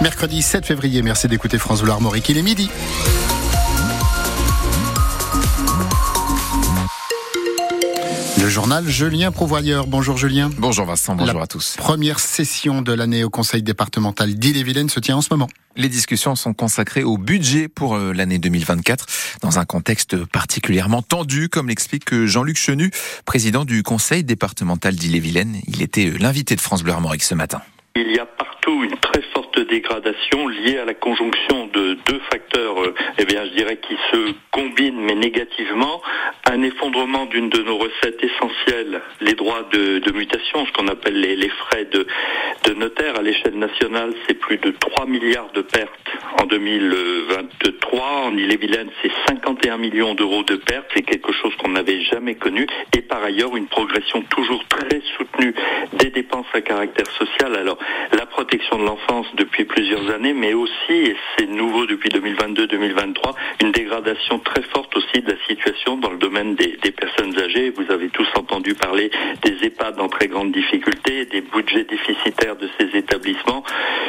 Mercredi 7 février, merci d'écouter France Bleu Armorique, il est midi. Le journal Julien Prouvoyeur. Bonjour Julien. Bonjour Vincent, bonjour à tous. Première session de l'année au Conseil départemental d'Ille-et-Vilaine se tient en ce moment. Les discussions sont consacrées au budget pour euh, l'année 2024 dans un contexte particulièrement tendu, comme l'explique euh, Jean-Luc Chenu, président du Conseil départemental d'Ille-et-Vilaine. Il était euh, l'invité de France Bleu Armorique ce matin. Il y a partout une dégradation liée à la conjonction de deux facteurs, eh bien, je dirais, qui se combinent mais négativement. Un effondrement d'une de nos recettes essentielles, les de, mutation, ce qu'on appelle les, frais de, notaire à l'échelle nationale, c'est plus de 3 milliards de pertes en 2023. En Ille-et-Vilaine, c'est 51 millions d'euros de pertes. C'est quelque chose qu'on n'avait jamais connu. Et par ailleurs, une progression toujours très soutenue des dépenses à caractère social. Alors, la protection de l'enfance depuis plusieurs années, mais aussi, et c'est nouveau depuis 2022-2023, une dégradation très forte aussi de la situation dans le domaine des, personnes âgées. Vous avez tous entendu parler des EHPAD en très grande difficulté, des budgets déficitaires de ces établissements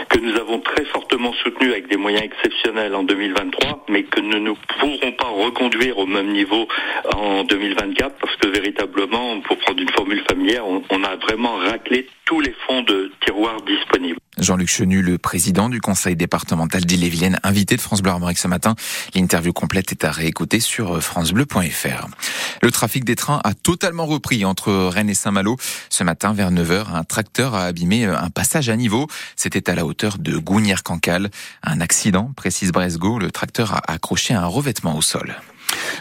que nous avons très fortement soutenus avec des moyens exceptionnels en 2023, mais que nous ne pourrons pas reconduire au même niveau en 2024 parce que véritablement, pour prendre une formule familière, on, on a vraiment raclé tous les fonds de tiroir disponibles. Jean-Luc Chenu, le président du conseil départemental d'Ille-et-Vilaine, invité de France Bleu Armorique ce matin. L'interview complète est à réécouter sur francebleu.fr. Le trafic des trains a totalement repris entre Rennes et Saint-Malo. Ce matin, vers 9h, un tracteur a abîmé un passage à niveau. C'était à la hauteur de Gougnières-Cancale. Un accident, précise Bresgo. Le tracteur a accroché un revêtement au sol.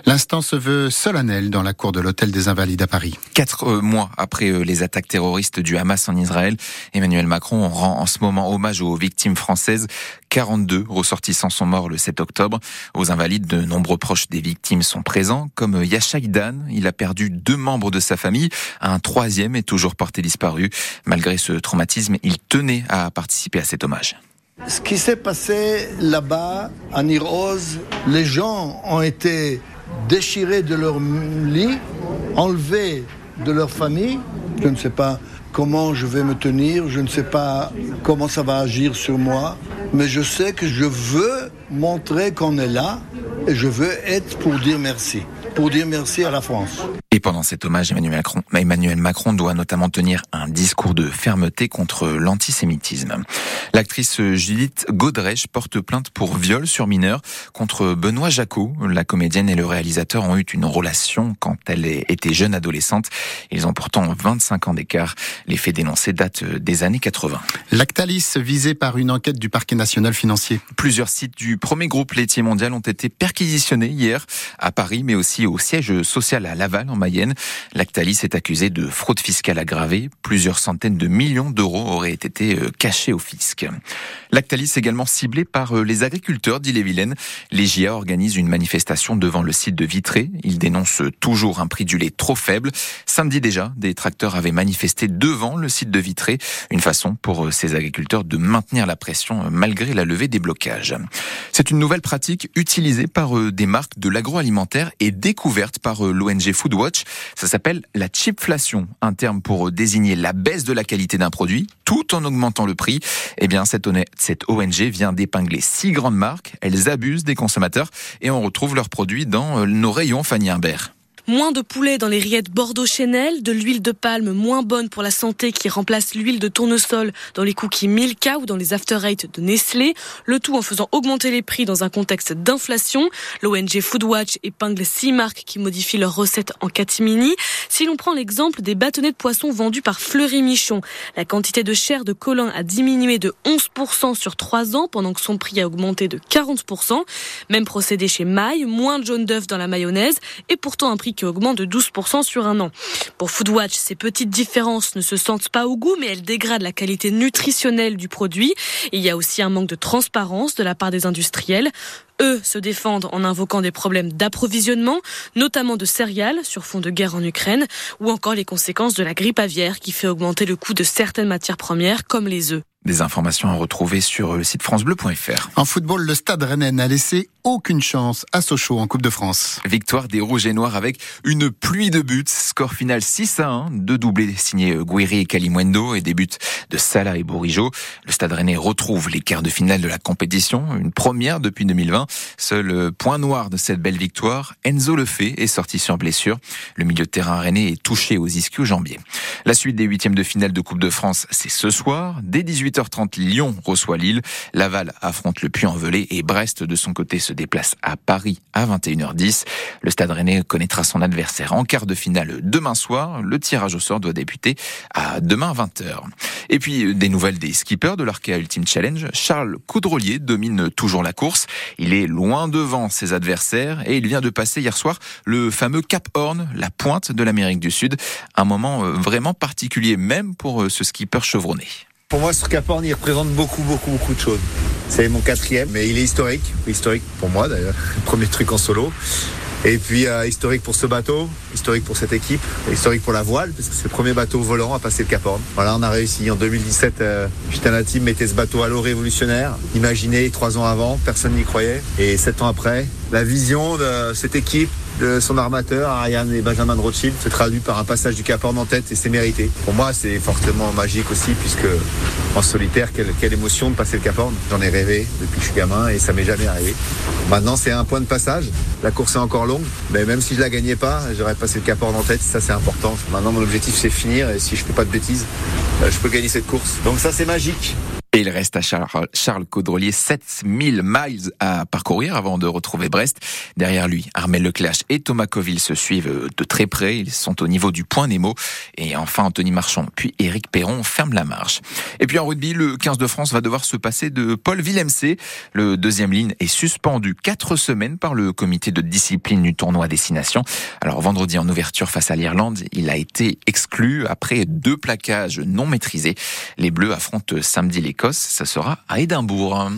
L'instant se veut solennel dans la cour de l'Hôtel des Invalides à Paris. Quatre euh, mois après euh, les attaques terroristes du Hamas en Israël, Emmanuel Macron rend en ce moment hommage aux victimes françaises. 42 ressortissants sont morts le 7 octobre. Aux Invalides, de nombreux proches des victimes sont présents, comme Yasha Dan. Il a perdu deux membres de sa famille. Un troisième est toujours porté disparu. Malgré ce traumatisme, il tenait à participer à cet hommage. Ce qui s'est passé là-bas, à Nirose, les gens ont été déchirés de leur lit, enlevés de leur famille. Je ne sais pas comment je vais me tenir, je ne sais pas comment ça va agir sur moi, mais je sais que je veux montrer qu'on est là et je veux être pour dire merci, pour dire merci à la France. Et pendant cet hommage, Emmanuel Macron, Emmanuel Macron doit notamment tenir un discours de fermeté contre l'antisémitisme. L'actrice Judith Godrèche porte plainte pour viol sur mineur contre Benoît Jacot. La comédienne et le réalisateur ont eu une relation quand elle était jeune adolescente. Ils ont pourtant 25 ans d'écart. Les faits dénoncés datent des années 80. Lactalis visé par une enquête du parquet national financier. Plusieurs sites du premier groupe laitier mondial ont été perquisitionnés hier à Paris, mais aussi au siège social à Laval en Lactalis est accusé de fraude fiscale aggravée. Plusieurs centaines de millions d'euros auraient été cachés au fisc. Lactalis également ciblé par les agriculteurs d'Ille-et-Vilaine. Les GIA organisent une manifestation devant le site de Vitré. Ils dénoncent toujours un prix du lait trop faible. Samedi déjà, des tracteurs avaient manifesté devant le site de Vitré. Une façon pour ces agriculteurs de maintenir la pression malgré la levée des blocages. C'est une nouvelle pratique utilisée par des marques de l'agroalimentaire et découverte par l'ONG Foodwatch. Ça s'appelle la chipflation, un terme pour désigner la baisse de la qualité d'un produit tout en augmentant le prix. Eh bien, cette, ONG vient d'épingler six grandes marques. Elles abusent des consommateurs et on retrouve leurs produits dans nos rayons Fanny Imbert. Moins de poulet dans les rillettes Bordeaux Chanel, de l'huile de palme moins bonne pour la santé qui remplace l'huile de tournesol dans les cookies Milka ou dans les After Eight de Nestlé. Le tout en faisant augmenter les prix dans un contexte d'inflation. L'ONG Foodwatch épingle six marques qui modifient leurs recettes en catimini. Si l'on prend l'exemple des bâtonnets de poisson vendus par Fleury Michon, la quantité de chair de colin a diminué de 11% sur 3 ans pendant que son prix a augmenté de 40%. Même procédé chez Maille, moins de jaune d'œuf dans la mayonnaise et pourtant un prix qui augmente de 12% sur un an. Pour Foodwatch, ces petites différences ne se sentent pas au goût, mais elles dégradent la qualité nutritionnelle du produit. Il y a aussi un manque de transparence de la part des industriels. Eux se défendent en invoquant des problèmes d'approvisionnement, notamment de céréales sur fond de guerre en Ukraine, ou encore les conséquences de la grippe aviaire qui fait augmenter le coût de certaines matières premières comme les œufs. Des informations à retrouver sur le site francebleu.fr. En football, le Stade Rennais n'a laissé aucune chance à Sochaux en Coupe de France. Victoire des Rouges et Noirs avec une pluie de buts. Score final 6 à 1. Deux doublés signés Guiri et Kalimwendo et des buts de Salah et Bourigeau. Le Stade Rennais retrouve les quarts de finale de la compétition. Une première depuis 2020. Seul point noir de cette belle victoire, Enzo Lefebvre est sorti sur blessure. Le milieu de terrain rennais est touché aux ischio-jambiers. La suite des huitièmes de finale de Coupe de France, c'est ce soir. Dès 18 8h30, Lyon reçoit Lille. Laval affronte le Puy-en-Velay et Brest, de son côté, se déplace à Paris à 21h10. Le Stade Rennais connaîtra son adversaire en quart de finale demain soir. Le tirage au sort doit débuter à demain 20h. Et puis, des nouvelles des skippers de l'Arkea Ultimate Challenge. Charles Coudrelier domine toujours la course. Il est loin devant ses adversaires et il vient de passer hier soir le fameux Cap Horn, la pointe de l'Amérique du Sud. Un moment euh, vraiment particulier même pour euh, ce skipper chevronné. Pour moi, ce Cap Horn, il représente beaucoup, beaucoup, beaucoup de choses. C'est mon quatrième, mais il est historique. Historique pour moi d'ailleurs. Premier truc en solo. Et puis euh, historique pour ce bateau, historique pour cette équipe, historique pour la voile, parce que c'est le premier bateau volant à passer le Cap Horn. Voilà, on a réussi. En 2017, euh, la Team mettait ce bateau à l'eau révolutionnaire. Imaginez, trois ans avant, personne n'y croyait. Et sept ans après, la vision de cette équipe, de son armateur, Ariane et Benjamin Rothschild, se traduit par un passage du Cap Horn en tête et c'est mérité. Pour moi, c'est fortement magique aussi, puisque en solitaire, quelle, émotion de passer le Cap Horn. J'en ai rêvé depuis que je suis gamin et ça m'est jamais arrivé. Maintenant, c'est un point de passage. La course est encore longue, mais même si je la gagnais pas, j'aurais passé le Cap en tête. Ça, c'est important. Maintenant, mon objectif, c'est finir et si je fais pas de bêtises, euh, je peux gagner cette course. Donc ça, c'est magique. Et il reste à Charles, Caudrelier 7000 miles à parcourir avant de retrouver Brest. Derrière lui, Armel Leclache et Thomas Coville se suivent de très près. Ils sont au niveau du point Nemo. Et enfin, Anthony Marchand puis Éric Perron ferment la marche. Et puis en rugby, le 15 de France va devoir se passer de Paul Villemc. Le deuxième ligne est suspendu quatre semaines par le comité de discipline du tournoi Destination. Alors vendredi en ouverture face à l'Irlande, il a été exclu après deux plaquages non maîtrisés. Les Bleus affrontent samedi ça sera à Édimbourg.